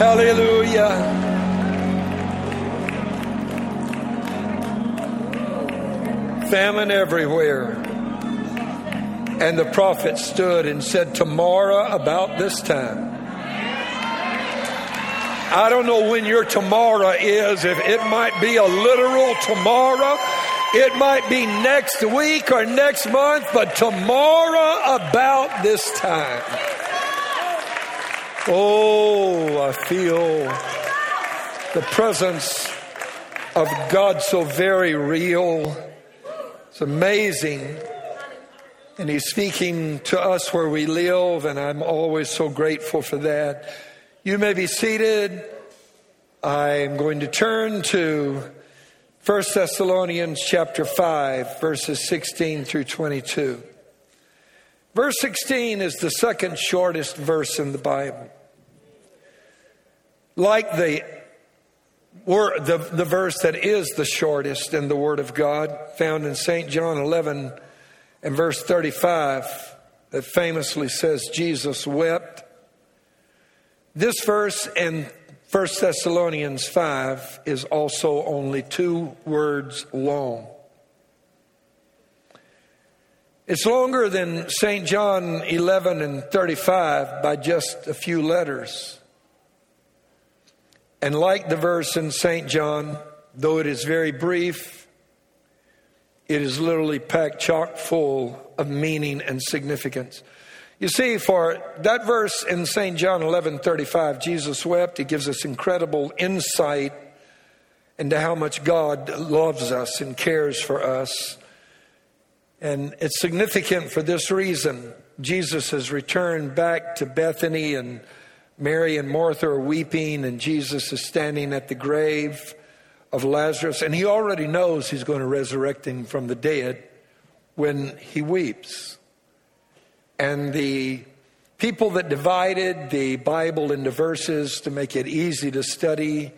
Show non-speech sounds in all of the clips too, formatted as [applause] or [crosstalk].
Hallelujah. Famine everywhere. And the prophet stood and said, Tomorrow, about this time. I don't know when your tomorrow is, if it might be a literal tomorrow, it might be next week or next month, but tomorrow about this time. Oh, I feel the presence of God so very real. It's amazing. And He's speaking to us where we live, and I'm always so grateful for that. You may be seated. I'm going to turn to 1 Thessalonians chapter 5, verses 16 through 22. Verse 16 is the second shortest verse in the Bible. Like the the, the verse that is the shortest in the Word of God, found in St. John 11 and verse 35, that famously says, Jesus wept. This verse in 1 Thessalonians 5 is also only two words long. It's longer than St. John 11 and 35 by just a few letters. And like the verse in St. John, though it is very brief, it is literally packed chock full of meaning and significance. You see, for that verse in St. John 11 35, Jesus wept. It gives us incredible insight into how much God loves us and cares for us. And it's significant for this reason. Jesus has returned back to Bethany, and Mary and Martha are weeping, and Jesus is standing at the grave of Lazarus. And he already knows he's going to resurrect him from the dead when he weeps. And the people that divided the Bible into verses to make it easy to study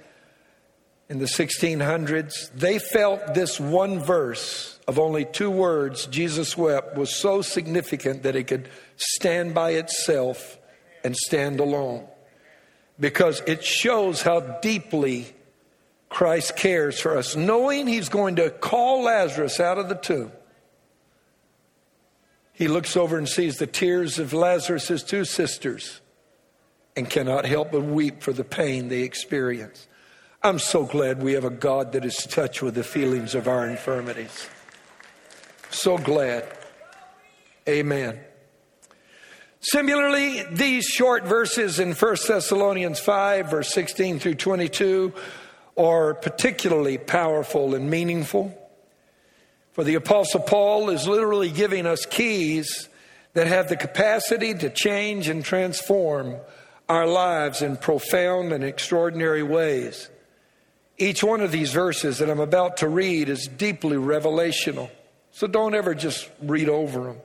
in the 1600s, they felt this one verse of only two words, Jesus wept, was so significant that it could stand by itself and stand alone. Because it shows how deeply Christ cares for us, knowing He's going to call Lazarus out of the tomb he looks over and sees the tears of Lazarus' two sisters and cannot help but weep for the pain they experience. I'm so glad we have a God that is touched with the feelings of our infirmities. So glad. Amen. Similarly, these short verses in 1 Thessalonians 5, verse 16 through 22, are particularly powerful and meaningful. For the Apostle Paul is literally giving us keys that have the capacity to change and transform our lives in profound and extraordinary ways. Each one of these verses that I'm about to read is deeply revelational. So don't ever just read over them.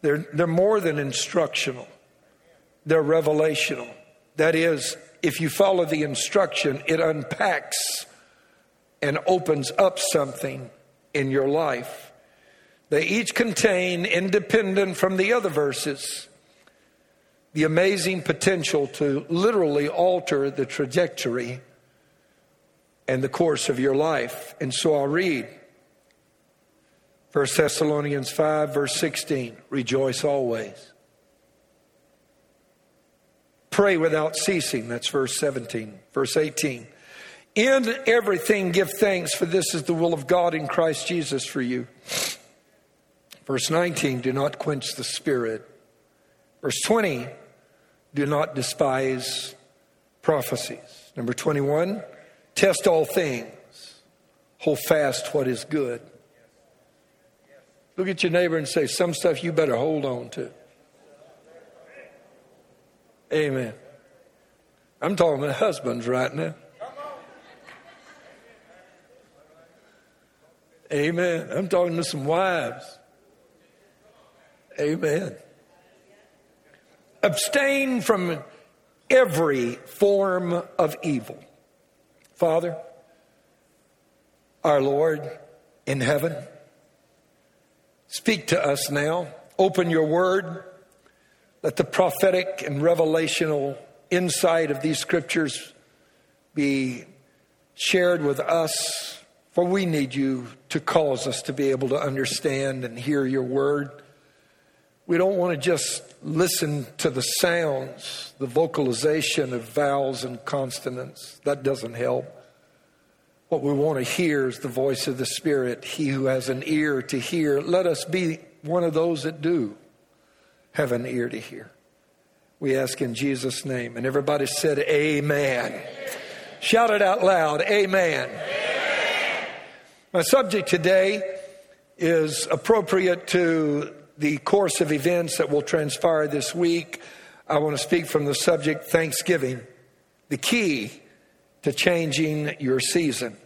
They're, they're more than instructional, they're revelational. That is, if you follow the instruction, it unpacks and opens up something in your life. They each contain, independent from the other verses, the amazing potential to literally alter the trajectory and the course of your life. And so I'll read 1 Thessalonians 5, verse 16 Rejoice always. Pray without ceasing. That's verse 17. Verse 18 in everything, give thanks, for this is the will of God in Christ Jesus for you. Verse 19, do not quench the spirit. Verse 20, do not despise prophecies. Number 21, test all things, hold fast what is good. Look at your neighbor and say, some stuff you better hold on to. Amen. I'm talking to husbands right now. Amen. I'm talking to some wives. Amen. Abstain from every form of evil. Father, our Lord in heaven, speak to us now. Open your word. Let the prophetic and revelational insight of these scriptures be shared with us, for we need you to cause us to be able to understand and hear your word. We don't want to just listen to the sounds, the vocalization of vowels and consonants. That doesn't help. What we want to hear is the voice of the Spirit. He who has an ear to hear, let us be one of those that do have an ear to hear. We ask in Jesus' name. And everybody said, Amen. Amen. Shout it out loud, Amen. Amen. My subject today is appropriate to the course of events that will transpire this week. I want to speak from the subject Thanksgiving, the key to changing your season.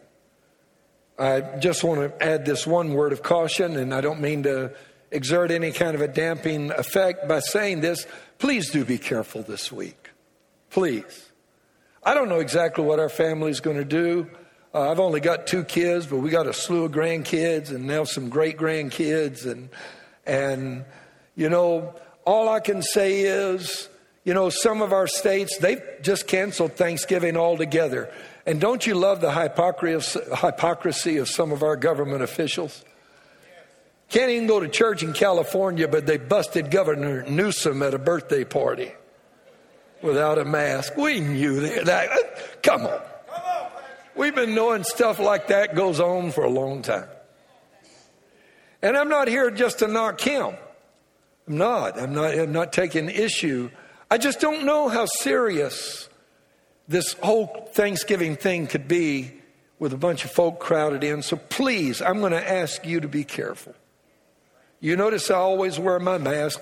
I just want to add this one word of caution, and I don't mean to exert any kind of a damping effect by saying this. Please do be careful this week. Please. I don't know exactly what our family is going to do. Uh, I've only got two kids, but we got a slew of grandkids and now some great grandkids. And, and, you know, all I can say is you know, some of our states, they've just canceled Thanksgiving altogether. And don't you love the hypocrisy of some of our government officials? Can't even go to church in California, but they busted Governor Newsom at a birthday party without a mask. We knew that. Come on. We've been knowing stuff like that goes on for a long time. And I'm not here just to knock him. I'm not. I'm not, I'm not taking issue I just don't know how serious this whole Thanksgiving thing could be with a bunch of folk crowded in. So please, I'm going to ask you to be careful. You notice I always wear my mask,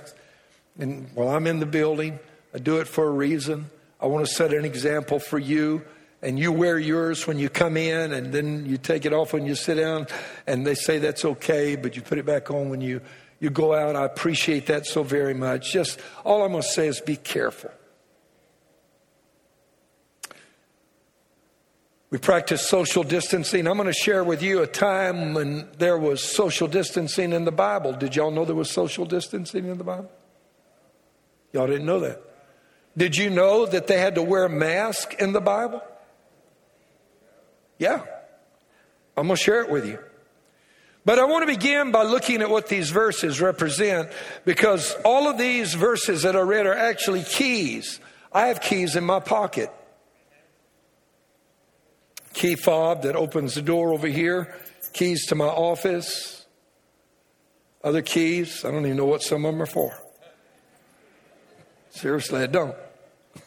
and while I'm in the building, I do it for a reason. I want to set an example for you. And you wear yours when you come in, and then you take it off when you sit down, and they say that's okay, but you put it back on when you you go out. I appreciate that so very much. Just all I'm going to say is be careful. We practice social distancing. I'm going to share with you a time when there was social distancing in the Bible. Did y'all know there was social distancing in the Bible? Y'all didn't know that. Did you know that they had to wear a mask in the Bible? Yeah. I'm going to share it with you. But I want to begin by looking at what these verses represent because all of these verses that I read are actually keys. I have keys in my pocket. Key fob that opens the door over here, keys to my office, other keys. I don't even know what some of them are for. Seriously, I don't.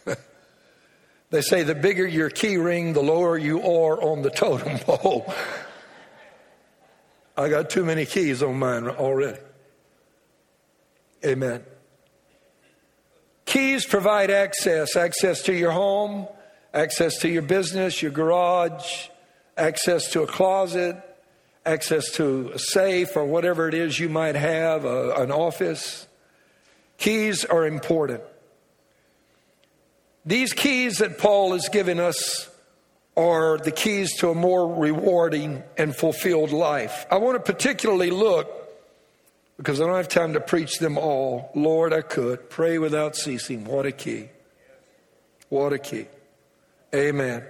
[laughs] they say the bigger your key ring, the lower you are on the totem pole. [laughs] I got too many keys on mine already. Amen. Keys provide access access to your home, access to your business, your garage, access to a closet, access to a safe or whatever it is you might have, a, an office. Keys are important. These keys that Paul has given us are the keys to a more rewarding and fulfilled life. I want to particularly look, because I don't have time to preach them all. Lord, I could. Pray without ceasing. What a key. What a key. Amen.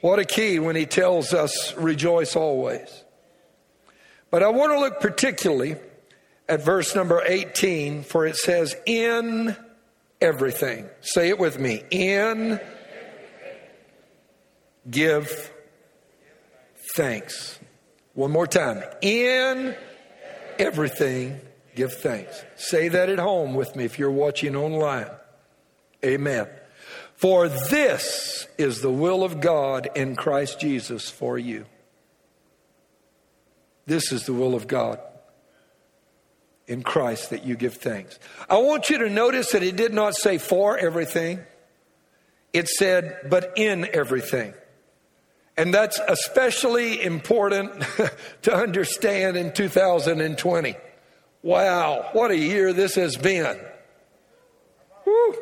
What a key when he tells us, rejoice always. But I want to look particularly at verse number 18, for it says, in everything. Say it with me. In give thanks. One more time. In everything, give thanks. Say that at home with me if you're watching online. Amen. For this is the will of God in Christ Jesus for you. This is the will of God in Christ that you give thanks. I want you to notice that it did not say for everything, it said, but in everything. And that's especially important [laughs] to understand in 2020. Wow, what a year this has been. Woo.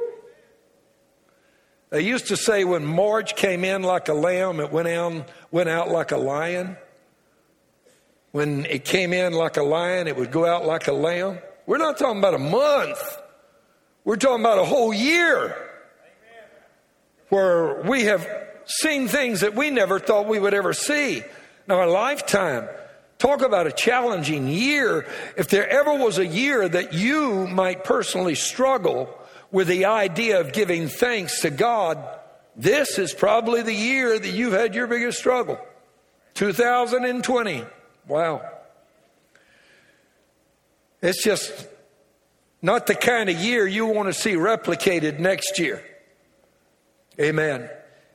They used to say when March came in like a lamb, it went out, went out like a lion. When it came in like a lion, it would go out like a lamb. We're not talking about a month. We're talking about a whole year. where we have seen things that we never thought we would ever see in our lifetime. Talk about a challenging year. If there ever was a year that you might personally struggle with the idea of giving thanks to God, this is probably the year that you've had your biggest struggle. 2020. Wow. It's just not the kind of year you want to see replicated next year. Amen.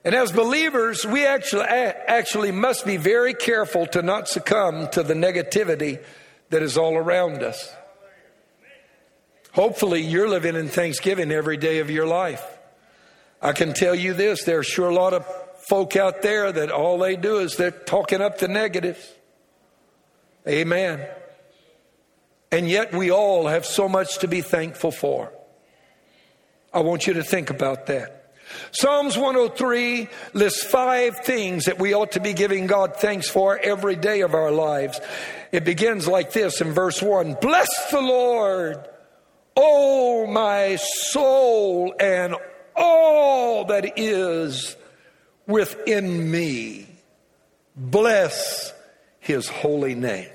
And as believers, we actually, actually must be very careful to not succumb to the negativity that is all around us. Hopefully, you're living in Thanksgiving every day of your life. I can tell you this there are sure a lot of folk out there that all they do is they're talking up the negatives. Amen. And yet, we all have so much to be thankful for. I want you to think about that. Psalms 103 lists five things that we ought to be giving God thanks for every day of our lives. It begins like this in verse 1 Bless the Lord, O my soul, and all that is within me. Bless his holy name.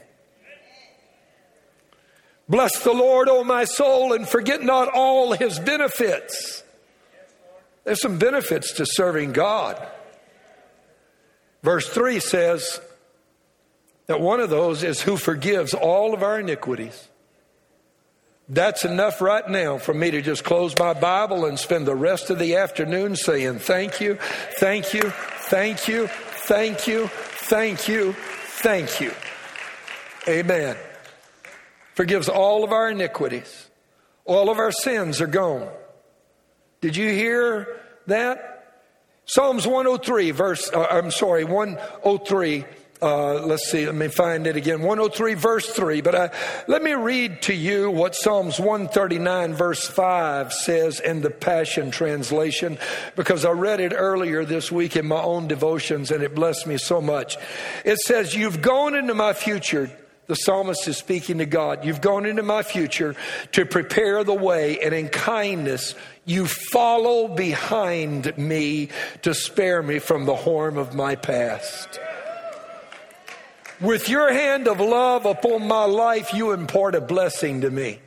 Bless the Lord, O my soul, and forget not all his benefits there's some benefits to serving God. Verse 3 says that one of those is who forgives all of our iniquities. That's enough right now for me to just close my Bible and spend the rest of the afternoon saying, Thank you, thank you, thank you, thank you, thank you, thank you. Amen. Forgives all of our iniquities. All of our sins are gone. Did you hear that? Psalms 103, verse, uh, I'm sorry, 103. Uh, let's see, let me find it again. 103, verse 3. But I, uh, let me read to you what Psalms 139, verse 5 says in the Passion Translation, because I read it earlier this week in my own devotions and it blessed me so much. It says, You've gone into my future the psalmist is speaking to God. You've gone into my future to prepare the way, and in kindness, you follow behind me to spare me from the harm of my past. With your hand of love upon my life, you impart a blessing to me.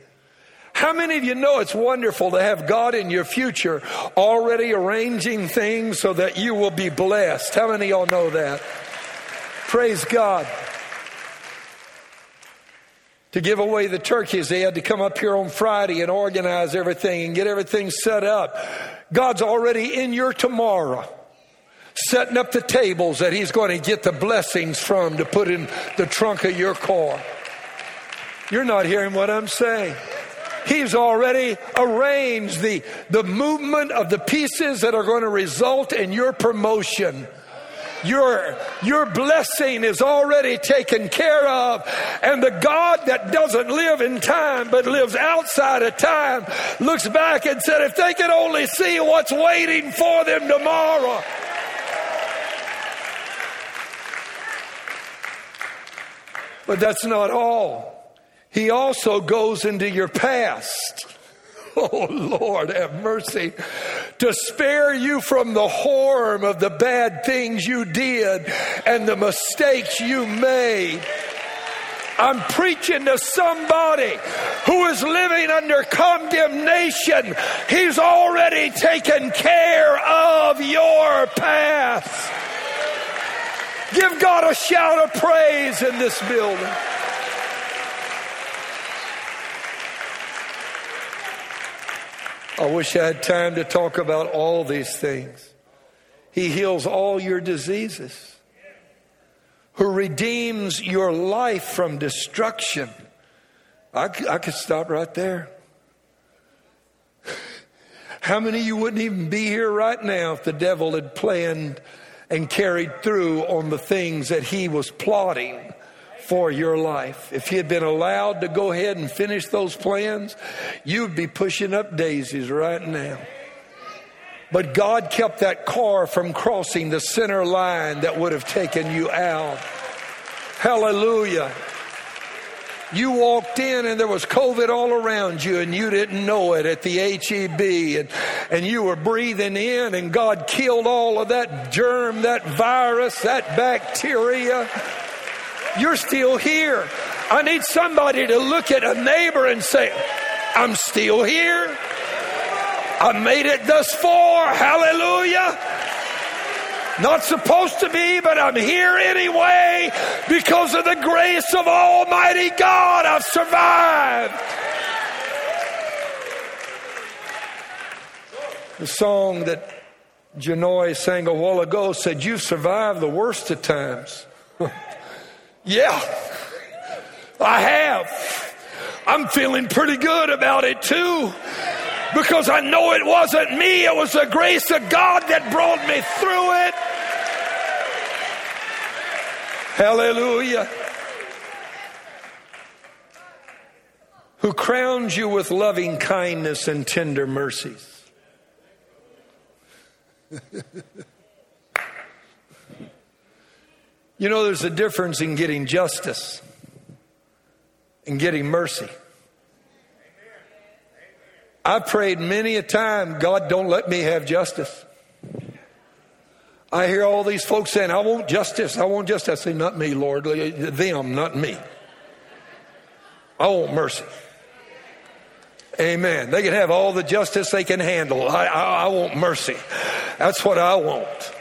How many of you know it's wonderful to have God in your future already arranging things so that you will be blessed? How many of y'all know that? Praise God to give away the turkeys. They had to come up here on Friday and organize everything and get everything set up. God's already in your tomorrow, setting up the tables that He's going to get the blessings from to put in the trunk of your car. You're not hearing what I'm saying. He's already arranged the, the movement of the pieces that are going to result in your promotion. Your, your blessing is already taken care of. And the God that doesn't live in time but lives outside of time looks back and said, if they could only see what's waiting for them tomorrow. But that's not all. He also goes into your past. [laughs] Oh Lord, have mercy. To spare you from the harm of the bad things you did and the mistakes you made. I'm preaching to somebody who is living under condemnation. He's already taken care of your past. Give God a shout of praise in this building. I wish I had time to talk about all these things. He heals all your diseases, who redeems your life from destruction. I, I could stop right there. [laughs] How many of you wouldn't even be here right now if the devil had planned and carried through on the things that he was plotting for your life. If he had been allowed to go ahead and finish those plans, you'd be pushing up daisies right now. But God kept that car from crossing the center line that would have taken you out. Hallelujah. You walked in and there was COVID all around you and you didn't know it at the HEB and, and you were breathing in and God killed all of that germ, that virus, that bacteria. You're still here. I need somebody to look at a neighbor and say, I'm still here. I made it thus far. Hallelujah. Not supposed to be, but I'm here anyway because of the grace of Almighty God. I've survived. The song that Janoy sang a while ago said, You've survived the worst of times. [laughs] yeah, I have. I'm feeling pretty good about it too because I know it wasn't me, it was the grace of God that brought me through it. Hallelujah. Who crowns you with loving kindness and tender mercies. [laughs] you know, there's a difference in getting justice and getting mercy. I've prayed many a time, God, don't let me have justice. I hear all these folks saying, I want justice. I want justice. I say, not me, Lord. Them, not me. I want mercy. Amen. They can have all the justice they can handle. I, I, I want mercy. That's what I want.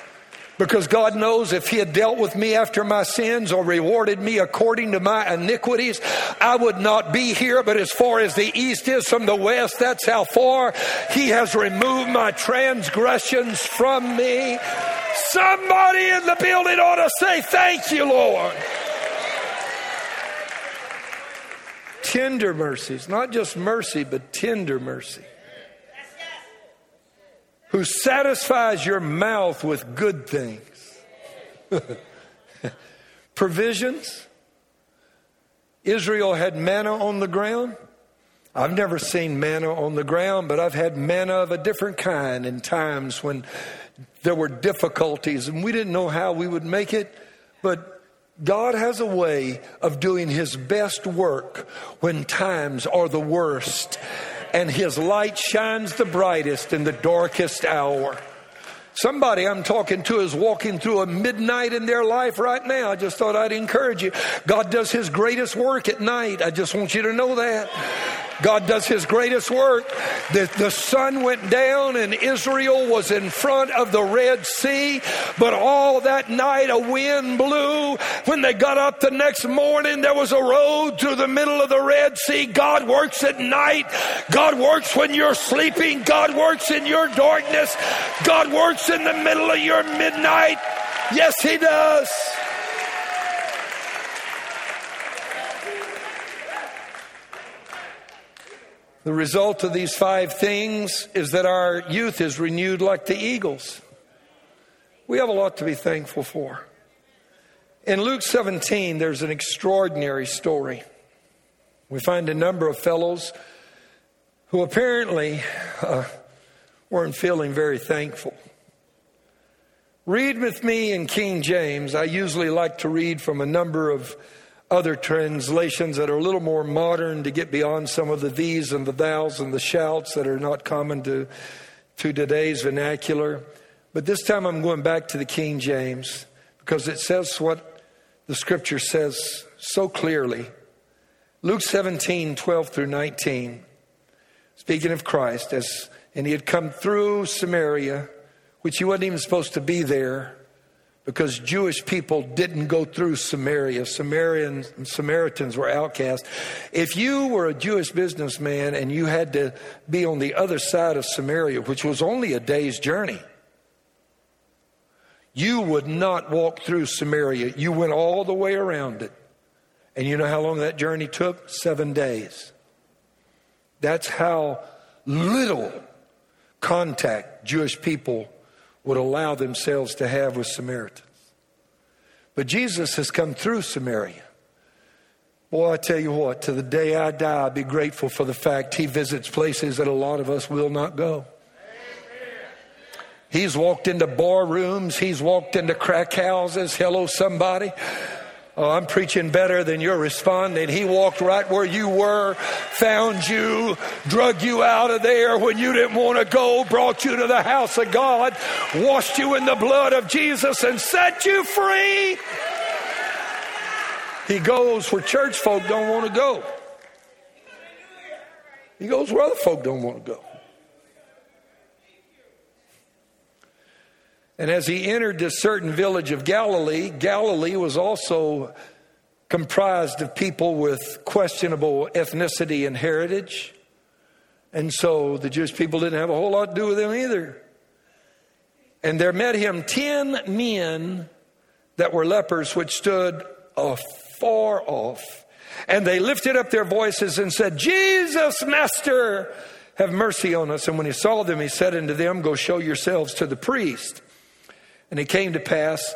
Because God knows if He had dealt with me after my sins or rewarded me according to my iniquities, I would not be here. But as far as the east is from the west, that's how far He has removed my transgressions from me. Somebody in the building ought to say, Thank you, Lord. Tender mercies, not just mercy, but tender mercy who satisfies your mouth with good things. [laughs] Provisions. Israel had manna on the ground. I've never seen manna on the ground, but I've had manna of a different kind in times when there were difficulties and we didn't know how we would make it. But God has a way of doing His best work when times are the worst and his light shines the brightest in the darkest hour. Somebody I'm talking to is walking through a midnight in their life right now. I just thought I'd encourage you. God does his greatest work at night. I just want you to know that. God does his greatest work. The, the sun went down and Israel was in front of the Red Sea, but all that night a wind blew. When they got up the next morning, there was a road through the middle of the Red Sea. God works at night. God works when you're sleeping. God works in your darkness. God works in the middle of your midnight. Yes, He does. The result of these five things is that our youth is renewed like the eagles. We have a lot to be thankful for. In Luke 17, there's an extraordinary story. We find a number of fellows who apparently uh, weren't feeling very thankful. Read with me in King James. I usually like to read from a number of other translations that are a little more modern to get beyond some of the these and the thous and the shouts that are not common to, to today's vernacular. But this time I'm going back to the King James because it says what the scripture says so clearly. Luke 17, 12 through 19, speaking of Christ, as and he had come through Samaria, which he wasn't even supposed to be there because Jewish people didn't go through Samaria. Samarians, Samaritans were outcast. If you were a Jewish businessman and you had to be on the other side of Samaria, which was only a day's journey, you would not walk through Samaria. You went all the way around it. And you know how long that journey took? Seven days. That's how little contact Jewish people would allow themselves to have with Samaritans. But Jesus has come through Samaria. Boy, I tell you what, to the day I die, I'll be grateful for the fact he visits places that a lot of us will not go. He's walked into bar rooms, he's walked into crack houses. Hello, somebody. Oh, I'm preaching better than you're responding. He walked right where you were, found you, drug you out of there when you didn't want to go, brought you to the house of God, washed you in the blood of Jesus, and set you free. He goes where church folk don't want to go. He goes where other folk don't want to go. And as he entered this certain village of Galilee, Galilee was also comprised of people with questionable ethnicity and heritage. And so the Jewish people didn't have a whole lot to do with him either. And there met him ten men that were lepers, which stood afar off. And they lifted up their voices and said, Jesus, Master, have mercy on us. And when he saw them, he said unto them, Go show yourselves to the priest. And it came to pass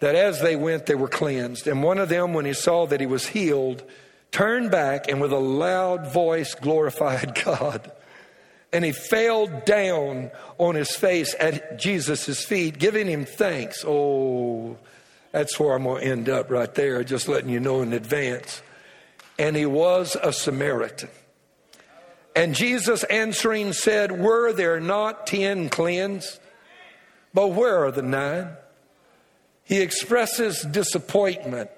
that as they went, they were cleansed. And one of them, when he saw that he was healed, turned back and with a loud voice glorified [laughs] God. And he fell down on his face at Jesus' feet, giving him thanks. Oh, that's where I'm going to end up right there, just letting you know in advance. And he was a Samaritan. And Jesus answering said, Were there not ten cleansed? But where are the nine? He expresses disappointment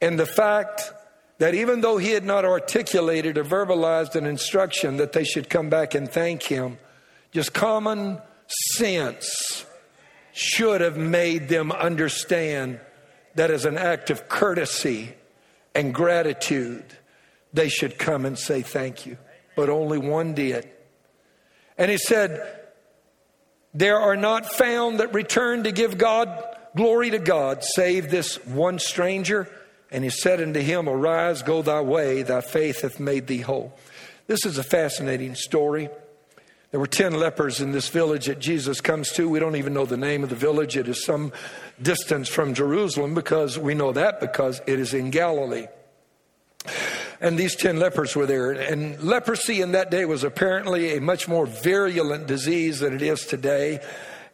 in the fact that even though he had not articulated or verbalized an instruction that they should come back and thank him, just common sense should have made them understand that as an act of courtesy and gratitude, they should come and say thank you. But only one did. And he said, there are not found that return to give God glory to God, save this one stranger. And he said unto him, Arise, go thy way, thy faith hath made thee whole. This is a fascinating story. There were 10 lepers in this village that Jesus comes to. We don't even know the name of the village. It is some distance from Jerusalem because we know that because it is in Galilee. And these 10 lepers were there. And leprosy in that day was apparently a much more virulent disease than it is today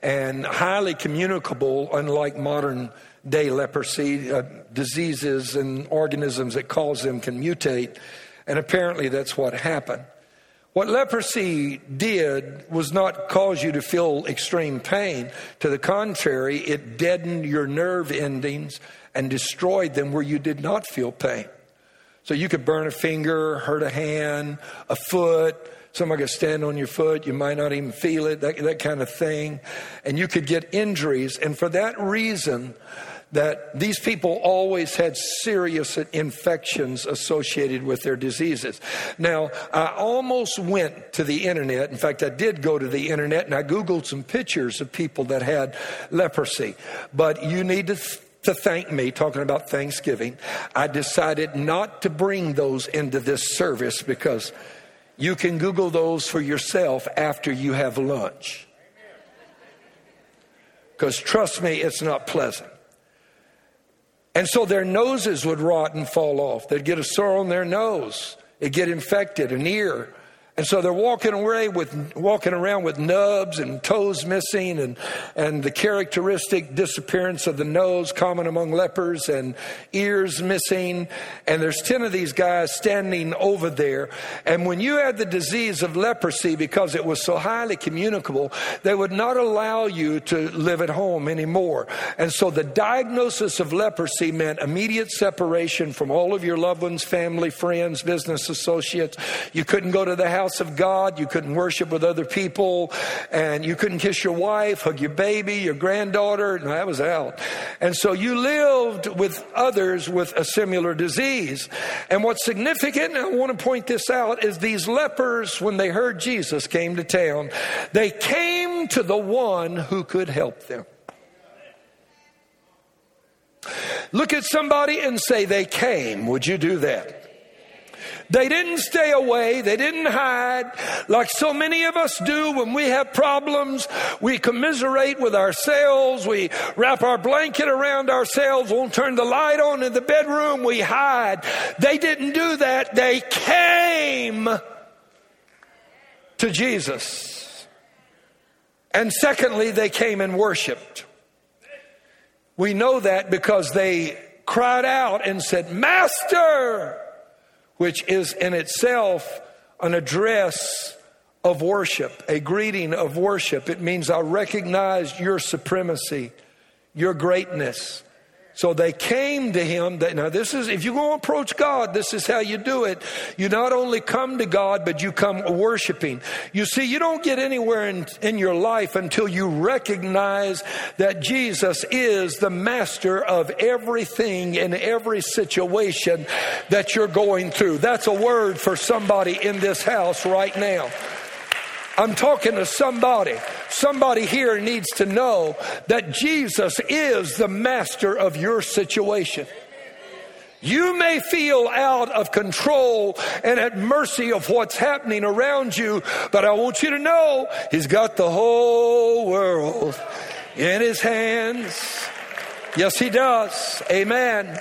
and highly communicable, unlike modern day leprosy. Uh, diseases and organisms that cause them can mutate. And apparently that's what happened. What leprosy did was not cause you to feel extreme pain. To the contrary, it deadened your nerve endings and destroyed them where you did not feel pain. So you could burn a finger, hurt a hand, a foot. Somebody could stand on your foot. You might not even feel it, that, that kind of thing. And you could get injuries. And for that reason, that these people always had serious infections associated with their diseases. Now, I almost went to the internet. In fact, I did go to the internet and I Googled some pictures of people that had leprosy. But you need to to thank me, talking about Thanksgiving, I decided not to bring those into this service because you can Google those for yourself after you have lunch. Because trust me, it's not pleasant. And so their noses would rot and fall off. They'd get a sore on their nose. It'd get infected, an ear. And so they're walking away with walking around with nubs and toes missing and and the characteristic disappearance of the nose common among lepers and ears missing. And there's 10 of these guys standing over there. And when you had the disease of leprosy because it was so highly communicable they would not allow you to live at home anymore. And so the diagnosis of leprosy meant immediate separation from all of your loved ones family friends business associates. You couldn't go to the house house of God. You couldn't worship with other people and you couldn't kiss your wife, hug your baby, your granddaughter. No, that was out. And so you lived with others with a similar disease. And what's significant, and I want to point this out, is these lepers, when they heard Jesus came to town, they came to the one who could help them. Look at somebody and say, They came. Would you do that? They didn't stay away. They didn't hide like so many of us do when we have problems. We commiserate with ourselves. We wrap our blanket around ourselves. Won't turn the light on in the bedroom. We hide. They didn't do that. They came to Jesus. And secondly, they came and worshiped. We know that because they cried out and said, Master, which is in itself an address of worship, a greeting of worship. It means I recognize your supremacy, your greatness. So they came to him. That, now, this is, if you go approach God, this is how you do it. You not only come to God, but you come worshiping. You see, you don't get anywhere in, in your life until you recognize that Jesus is the master of everything in every situation that you're going through. That's a word for somebody in this house right now. I'm talking to somebody. Somebody here needs to know that Jesus is the master of your situation. You may feel out of control and at mercy of what's happening around you, but I want you to know He's got the whole world in His hands. Yes, He does. Amen.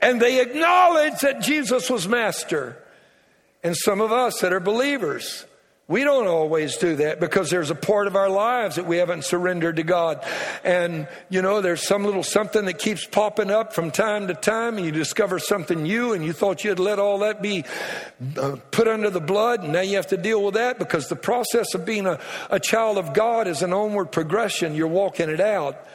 And they acknowledge that Jesus was master. And some of us that are believers, we don't always do that because there's a part of our lives that we haven't surrendered to God. And, you know, there's some little something that keeps popping up from time to time, and you discover something new, and you thought you'd let all that be uh, put under the blood, and now you have to deal with that because the process of being a, a child of God is an onward progression. You're walking it out.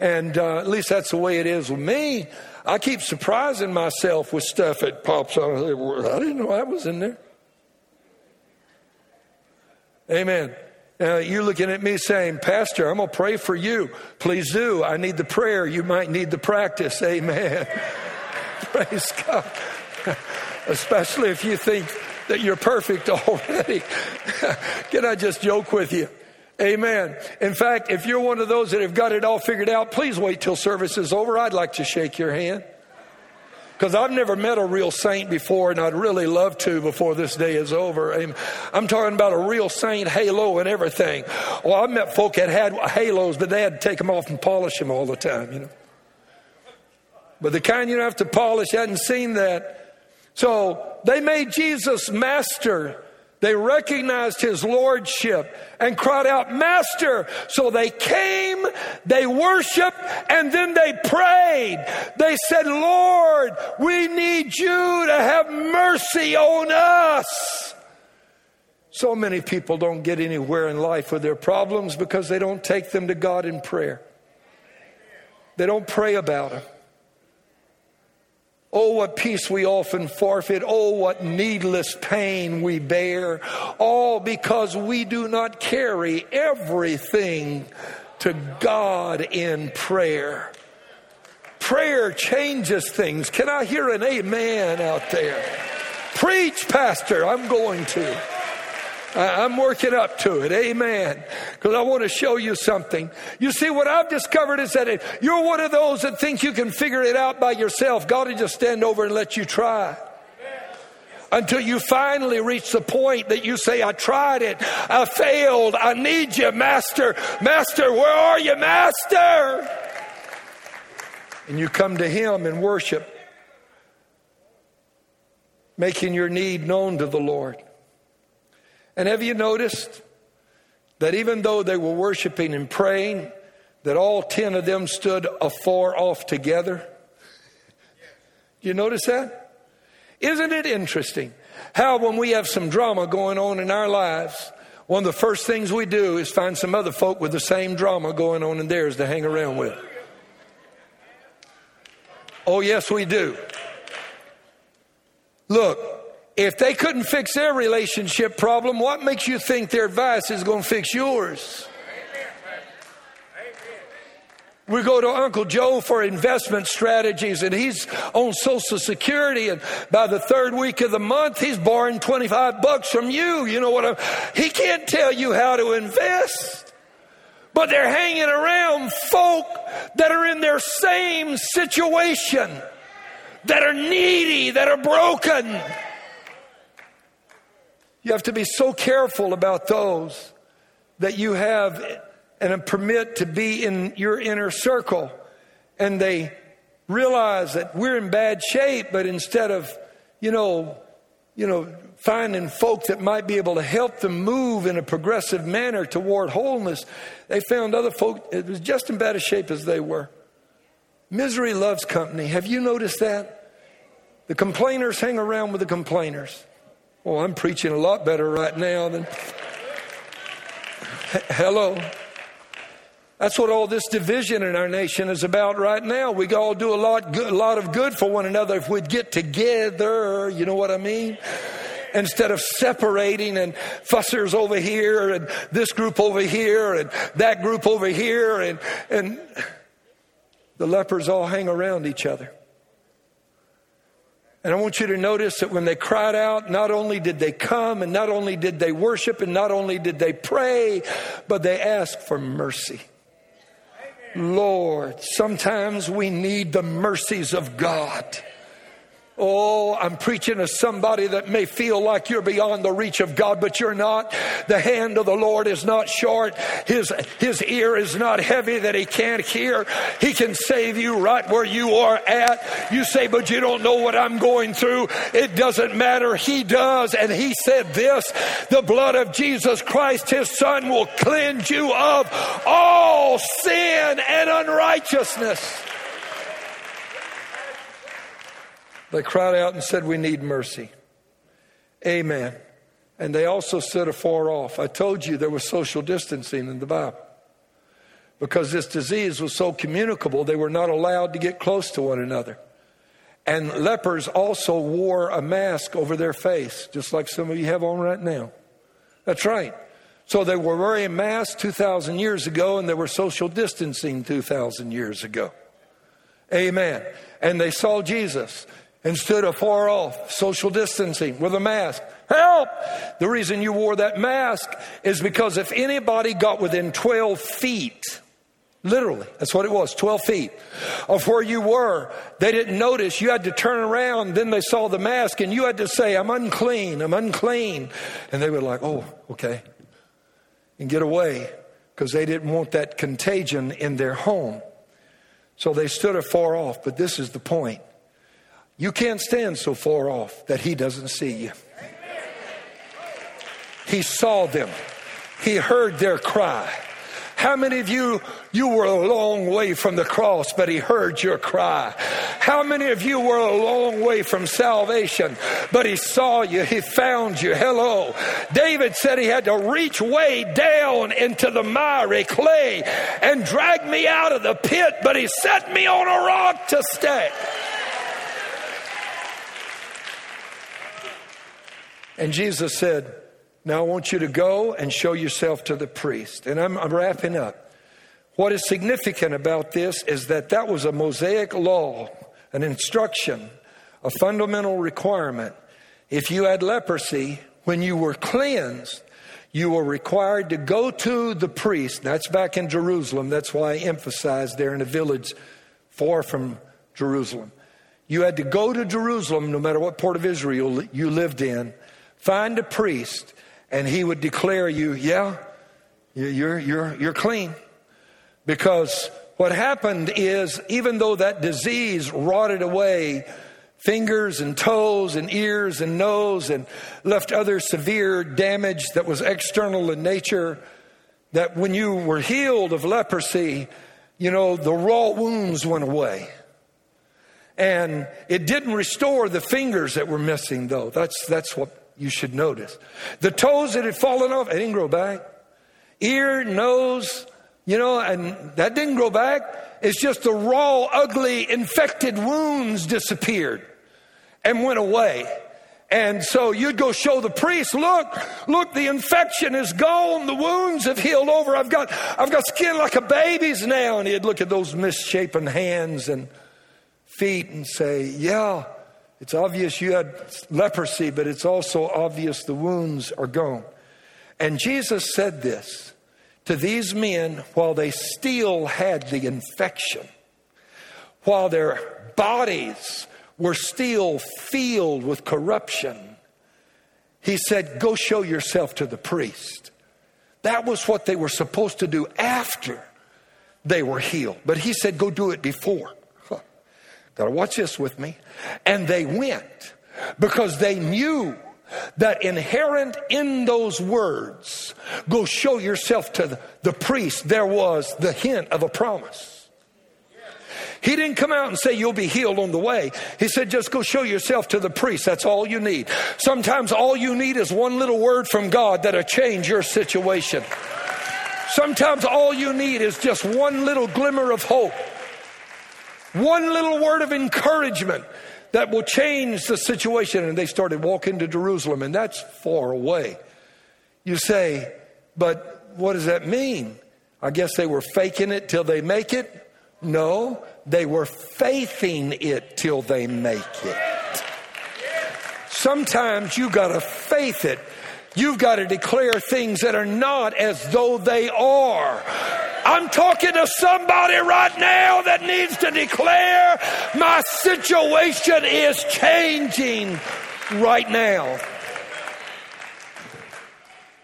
And uh, at least that's the way it is with me. I keep surprising myself with stuff that pops up. I didn't know I was in there. Amen. Now, you're looking at me saying, Pastor, I'm going to pray for you. Please do. I need the prayer. You might need the practice. Amen. [laughs] Praise God. [laughs] Especially if you think that you're perfect [laughs] already. Can I just joke with you? Amen. In fact, if you're one of those that have got it all figured out, please wait till service is over. I'd like to shake your hand. Because I've never met a real saint before, and I'd really love to before this day is over. I'm talking about a real saint halo and everything. Well, I've met folk that had halos, but they had to take them off and polish them all the time, you know. But the kind you don't have to polish, hadn't seen that. So they made Jesus master they recognized his lordship and cried out, Master. So they came, they worshiped, and then they prayed. They said, Lord, we need you to have mercy on us. So many people don't get anywhere in life with their problems because they don't take them to God in prayer. They don't pray about them. Oh, what peace we often forfeit. Oh, what needless pain we bear. All because we do not carry everything to God in prayer. Prayer changes things. Can I hear an amen out there? Preach, Pastor. I'm going to. I'm working up to it. Amen. Because I want to show you something. You see, what I've discovered is that if you're one of those that think you can figure it out by yourself, God will just stand over and let you try. Until you finally reach the point that you say, I tried it, I failed, I need you, Master. Master, where are you, Master? And you come to Him in worship, making your need known to the Lord. And have you noticed that even though they were worshiping and praying, that all 10 of them stood afar off together? Do you notice that? Isn't it interesting how when we have some drama going on in our lives, one of the first things we do is find some other folk with the same drama going on in theirs to hang around with? Oh, yes, we do. Look, if they couldn't fix their relationship problem, what makes you think their advice is going to fix yours? We go to Uncle Joe for investment strategies, and he's on Social Security. And by the third week of the month, he's borrowing 25 bucks from you. You know what? I'm, he can't tell you how to invest. But they're hanging around folk that are in their same situation, that are needy, that are broken. You have to be so careful about those that you have and permit to be in your inner circle. And they realize that we're in bad shape, but instead of, you know, you know, finding folk that might be able to help them move in a progressive manner toward wholeness, they found other folk that was just in bad a shape as they were. Misery loves company. Have you noticed that? The complainers hang around with the complainers. Oh, I'm preaching a lot better right now than. Hello. That's what all this division in our nation is about right now. We all do a lot, good, a lot of good for one another if we'd get together. You know what I mean? Instead of separating and fussers over here and this group over here and that group over here and, and the lepers all hang around each other. And I want you to notice that when they cried out, not only did they come and not only did they worship and not only did they pray, but they asked for mercy. Lord, sometimes we need the mercies of God. Oh, I'm preaching to somebody that may feel like you're beyond the reach of God, but you're not. The hand of the Lord is not short. His, his ear is not heavy that he can't hear. He can save you right where you are at. You say, but you don't know what I'm going through. It doesn't matter. He does. And he said this, the blood of Jesus Christ, his son, will cleanse you of all sin and unrighteousness. They cried out and said, We need mercy. Amen. And they also stood afar off. I told you there was social distancing in the Bible. Because this disease was so communicable, they were not allowed to get close to one another. And lepers also wore a mask over their face, just like some of you have on right now. That's right. So they were wearing masks 2,000 years ago, and they were social distancing 2,000 years ago. Amen. And they saw Jesus and stood afar off, social distancing with a mask. Help! The reason you wore that mask is because if anybody got within 12 feet, literally, that's what it was, 12 feet of where you were, they didn't notice. You had to turn around, then they saw the mask, and you had to say, I'm unclean, I'm unclean. And they were like, oh, okay. And get away because they didn't want that contagion in their home. So they stood afar off, but this is the point. You can't stand so far off that He doesn't see you. He saw them, He heard their cry. How many of you, you were a long way from the cross, but he heard your cry? How many of you were a long way from salvation, but he saw you, he found you? Hello. David said he had to reach way down into the miry clay and drag me out of the pit, but he set me on a rock to stay. And Jesus said, Now I want you to go and show yourself to the priest. And I'm, I'm wrapping up. What is significant about this is that that was a Mosaic law, an instruction, a fundamental requirement. If you had leprosy, when you were cleansed, you were required to go to the priest. That's back in Jerusalem. That's why I emphasized there in a village far from Jerusalem. You had to go to Jerusalem, no matter what part of Israel you lived in, Find a priest, and he would declare you, yeah, you're, you're, you're clean. Because what happened is, even though that disease rotted away fingers and toes and ears and nose and left other severe damage that was external in nature, that when you were healed of leprosy, you know, the raw wounds went away. And it didn't restore the fingers that were missing, though. That's, that's what you should notice. The toes that had fallen off, they didn't grow back. Ear, nose, you know, and that didn't grow back. It's just the raw, ugly, infected wounds disappeared and went away. And so you'd go show the priest, look, look, the infection is gone. The wounds have healed over. I've got, I've got skin like a baby's now. And he'd look at those misshapen hands and feet and say, yeah, it's obvious you had leprosy, but it's also obvious the wounds are gone. And Jesus said this to these men while they still had the infection, while their bodies were still filled with corruption. He said, Go show yourself to the priest. That was what they were supposed to do after they were healed. But he said, Go do it before. Got to watch this with me. And they went because they knew that inherent in those words, go show yourself to the priest, there was the hint of a promise. He didn't come out and say, You'll be healed on the way. He said, Just go show yourself to the priest. That's all you need. Sometimes all you need is one little word from God that'll change your situation. Sometimes all you need is just one little glimmer of hope, one little word of encouragement that will change the situation. And they started walking to Jerusalem, and that's far away. You say, but what does that mean? I guess they were faking it till they make it. No, they were faithing it till they make it. Sometimes you got to faith it. You've got to declare things that are not as though they are. I'm talking to somebody right now that needs to declare my situation is changing right now.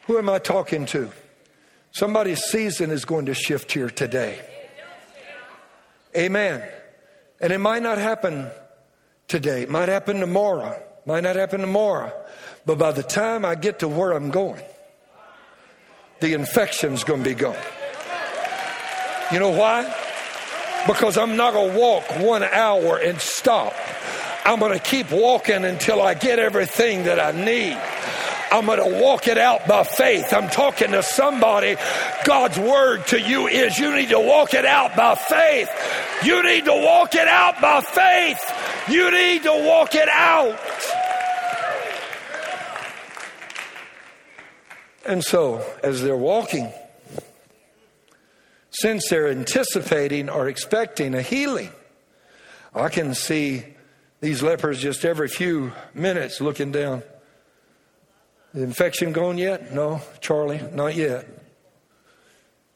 Who am I talking to? Somebody's season is going to shift here today. Amen. And it might not happen today. It might happen tomorrow. Might not happen tomorrow. But by the time I get to where I'm going, the infection's going to be gone. You know why? Because I'm not going to walk one hour and stop. I'm going to keep walking until I get everything that I need. I'm going to walk it out by faith. I'm talking to somebody. God's word to you is you need to walk it out by faith. You need to walk it out by faith. You need to walk it out. And so, as they're walking, since they're anticipating or expecting a healing, I can see these lepers just every few minutes looking down. The infection gone yet? No. Charlie, not yet.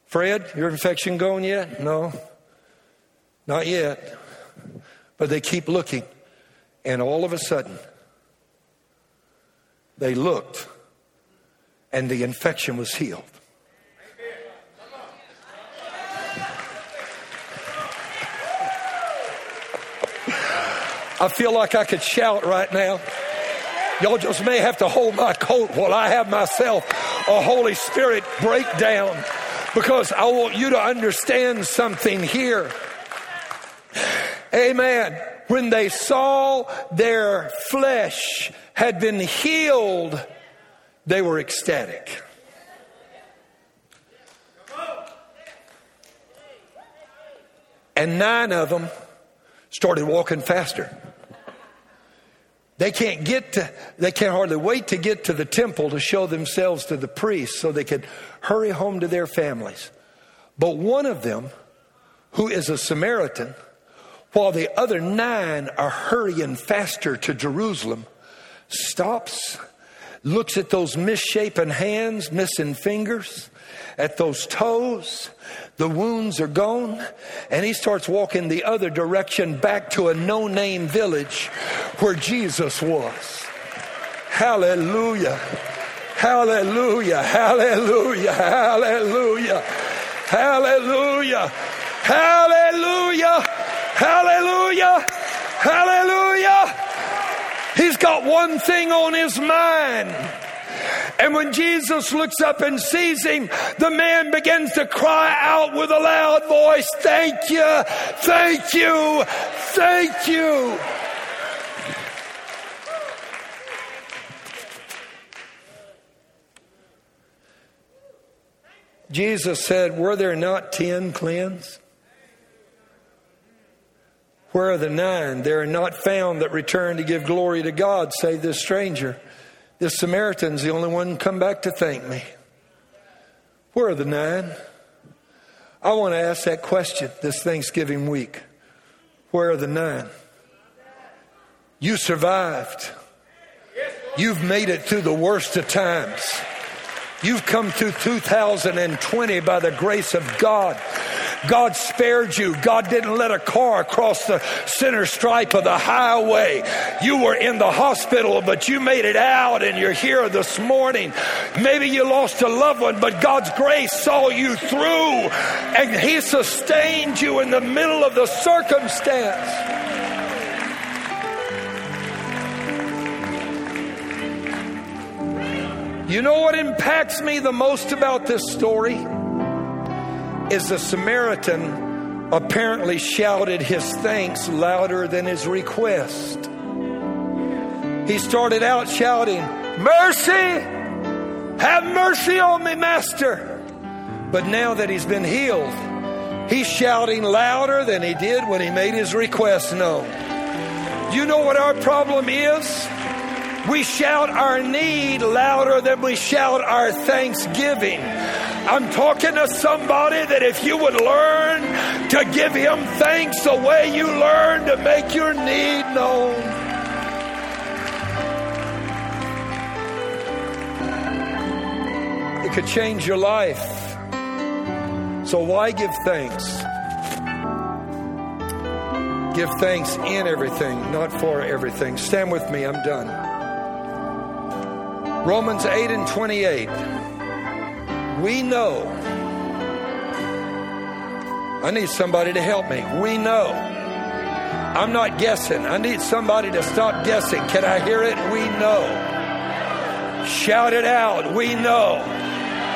Fred, your infection gone yet? No. Not yet. But they keep looking. And all of a sudden, they looked and the infection was healed. I feel like I could shout right now. Y'all just may have to hold my coat while I have myself a Holy Spirit breakdown because I want you to understand something here. Amen. When they saw their flesh had been healed, they were ecstatic. And nine of them started walking faster. They can't get to, they can't hardly wait to get to the temple to show themselves to the priests so they could hurry home to their families. But one of them, who is a Samaritan, while the other nine are hurrying faster to Jerusalem, stops, looks at those misshapen hands, missing fingers, at those toes, the wounds are gone, and he starts walking the other direction back to a no name village where Jesus was. Hallelujah. Hallelujah. Hallelujah. Hallelujah. Hallelujah. Hallelujah. Hallelujah. Hallelujah. He's got one thing on his mind and when Jesus looks up and sees him, the man begins to cry out with a loud voice, Thank you, thank you, thank you. Jesus said, Were there not ten cleansed? Where are the nine? There are not found that return to give glory to God, save this stranger. This Samaritan's the only one come back to thank me. Where are the nine? I want to ask that question this Thanksgiving week. Where are the nine? You survived. You've made it through the worst of times. You've come through 2020 by the grace of God. God spared you. God didn't let a car cross the center stripe of the highway. You were in the hospital, but you made it out and you're here this morning. Maybe you lost a loved one, but God's grace saw you through and He sustained you in the middle of the circumstance. You know what impacts me the most about this story? is the Samaritan apparently shouted his thanks louder than his request. He started out shouting, Mercy! Have mercy on me, Master! But now that he's been healed, he's shouting louder than he did when he made his request known. You know what our problem is? We shout our need louder than we shout our thanksgiving. I'm talking to somebody that if you would learn to give him thanks the way you learn to make your need known. It could change your life. So why give thanks? Give thanks in everything, not for everything. Stand with me, I'm done. Romans 8 and 28 we know. I need somebody to help me. We know. I'm not guessing. I need somebody to stop guessing. Can I hear it? We know. Shout it out. We know.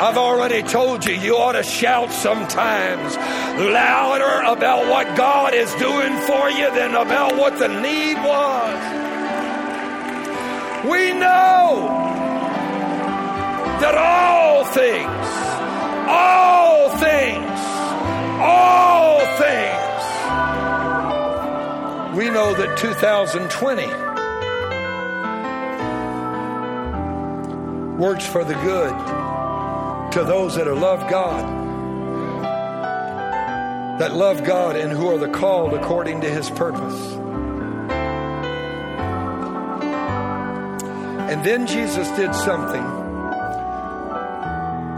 I've already told you, you ought to shout sometimes louder about what God is doing for you than about what the need was. We know that all things, all things, all things, we know that 2020 works for the good to those that love God, that love God and who are the called according to his purpose. And then Jesus did something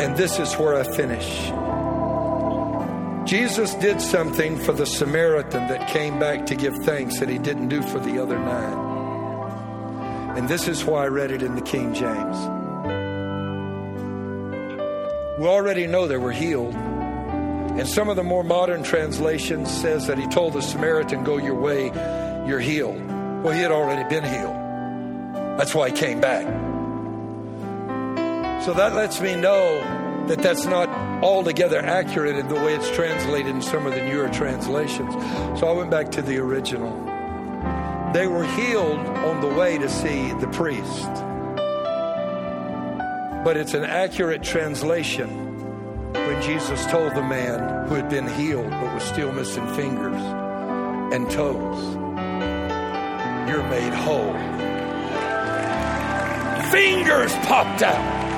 and this is where I finish. Jesus did something for the Samaritan that came back to give thanks that he didn't do for the other nine. And this is why I read it in the King James. We already know they were healed. And some of the more modern translations says that he told the Samaritan, "Go your way, you're healed." Well, he had already been healed. That's why he came back. So that lets me know that that's not altogether accurate in the way it's translated in some of the newer translations. So I went back to the original. They were healed on the way to see the priest. But it's an accurate translation when Jesus told the man who had been healed but was still missing fingers and toes, You're made whole. Fingers popped out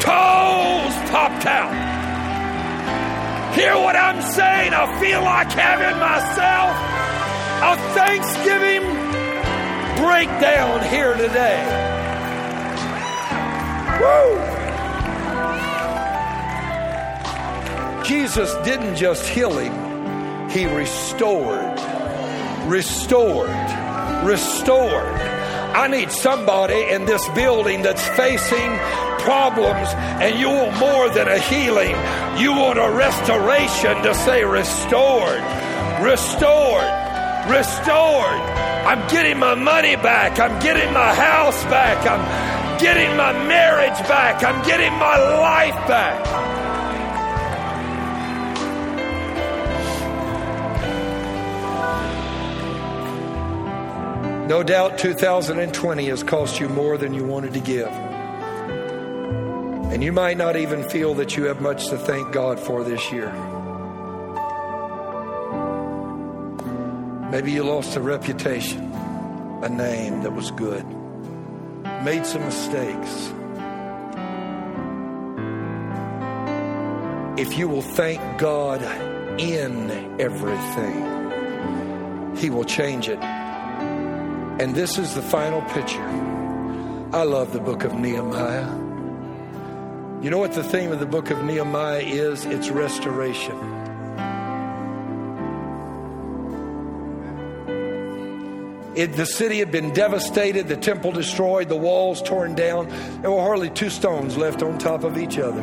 toes popped out. Hear what I'm saying? I feel like having myself a Thanksgiving breakdown here today. Woo! Jesus didn't just heal him, he restored, restored, restored. I need somebody in this building that's facing problems and you want more than a healing. You want a restoration to say restored, restored, restored. I'm getting my money back. I'm getting my house back. I'm getting my marriage back. I'm getting my life back. No doubt 2020 has cost you more than you wanted to give. And you might not even feel that you have much to thank God for this year. Maybe you lost a reputation, a name that was good, made some mistakes. If you will thank God in everything, He will change it. And this is the final picture. I love the book of Nehemiah. You know what the theme of the book of Nehemiah is? It's restoration. It, the city had been devastated, the temple destroyed, the walls torn down. There were hardly two stones left on top of each other.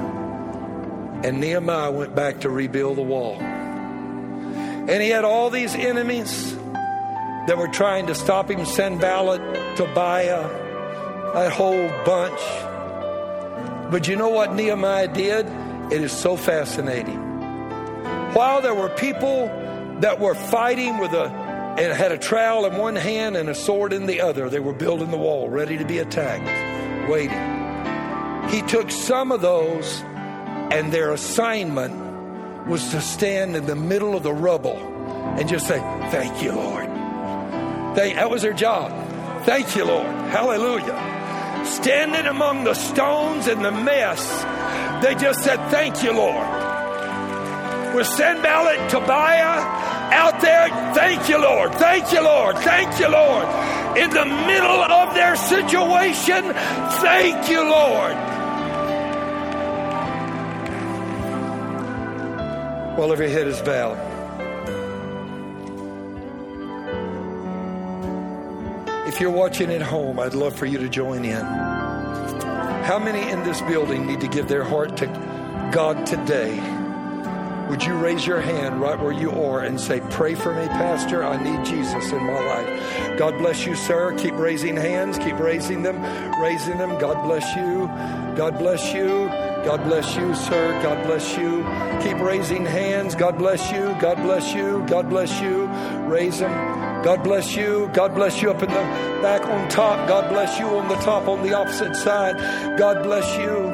And Nehemiah went back to rebuild the wall. And he had all these enemies that were trying to stop him Sanballat, Tobiah, that whole bunch. But you know what Nehemiah did? It is so fascinating. while there were people that were fighting with a and had a trowel in one hand and a sword in the other. They were building the wall, ready to be attacked, waiting. He took some of those, and their assignment was to stand in the middle of the rubble and just say, Thank you, Lord. They, that was their job. Thank you, Lord. Hallelujah. Standing among the stones and the mess, they just said, Thank you, Lord. With Sanballat, Tobiah, out there, thank you, Lord, thank you, Lord, thank you, Lord. In the middle of their situation, thank you, Lord. While every head is bowed. If you're watching at home, I'd love for you to join in. How many in this building need to give their heart to God today? Would you raise your hand right where you are and say, Pray for me, Pastor? I need Jesus in my life. God bless you, sir. Keep raising hands. Keep raising them, raising them. God bless you. God bless you. God bless you, sir. God bless you. Keep raising hands. God bless you. God bless you. God bless you. Raise them. God bless you. God bless you up in the back on top. God bless you on the top on the opposite side. God bless you.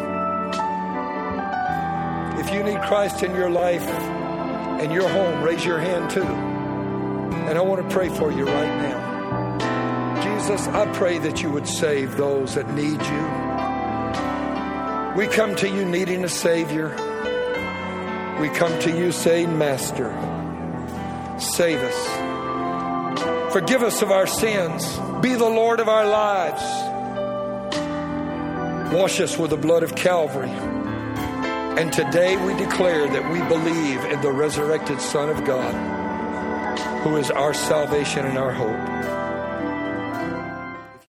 If you need Christ in your life and your home, raise your hand too. And I want to pray for you right now. Jesus, I pray that you would save those that need you. We come to you needing a Savior. We come to you saying, Master, save us. Forgive us of our sins. Be the Lord of our lives. Wash us with the blood of Calvary. And today we declare that we believe in the resurrected Son of God, who is our salvation and our hope.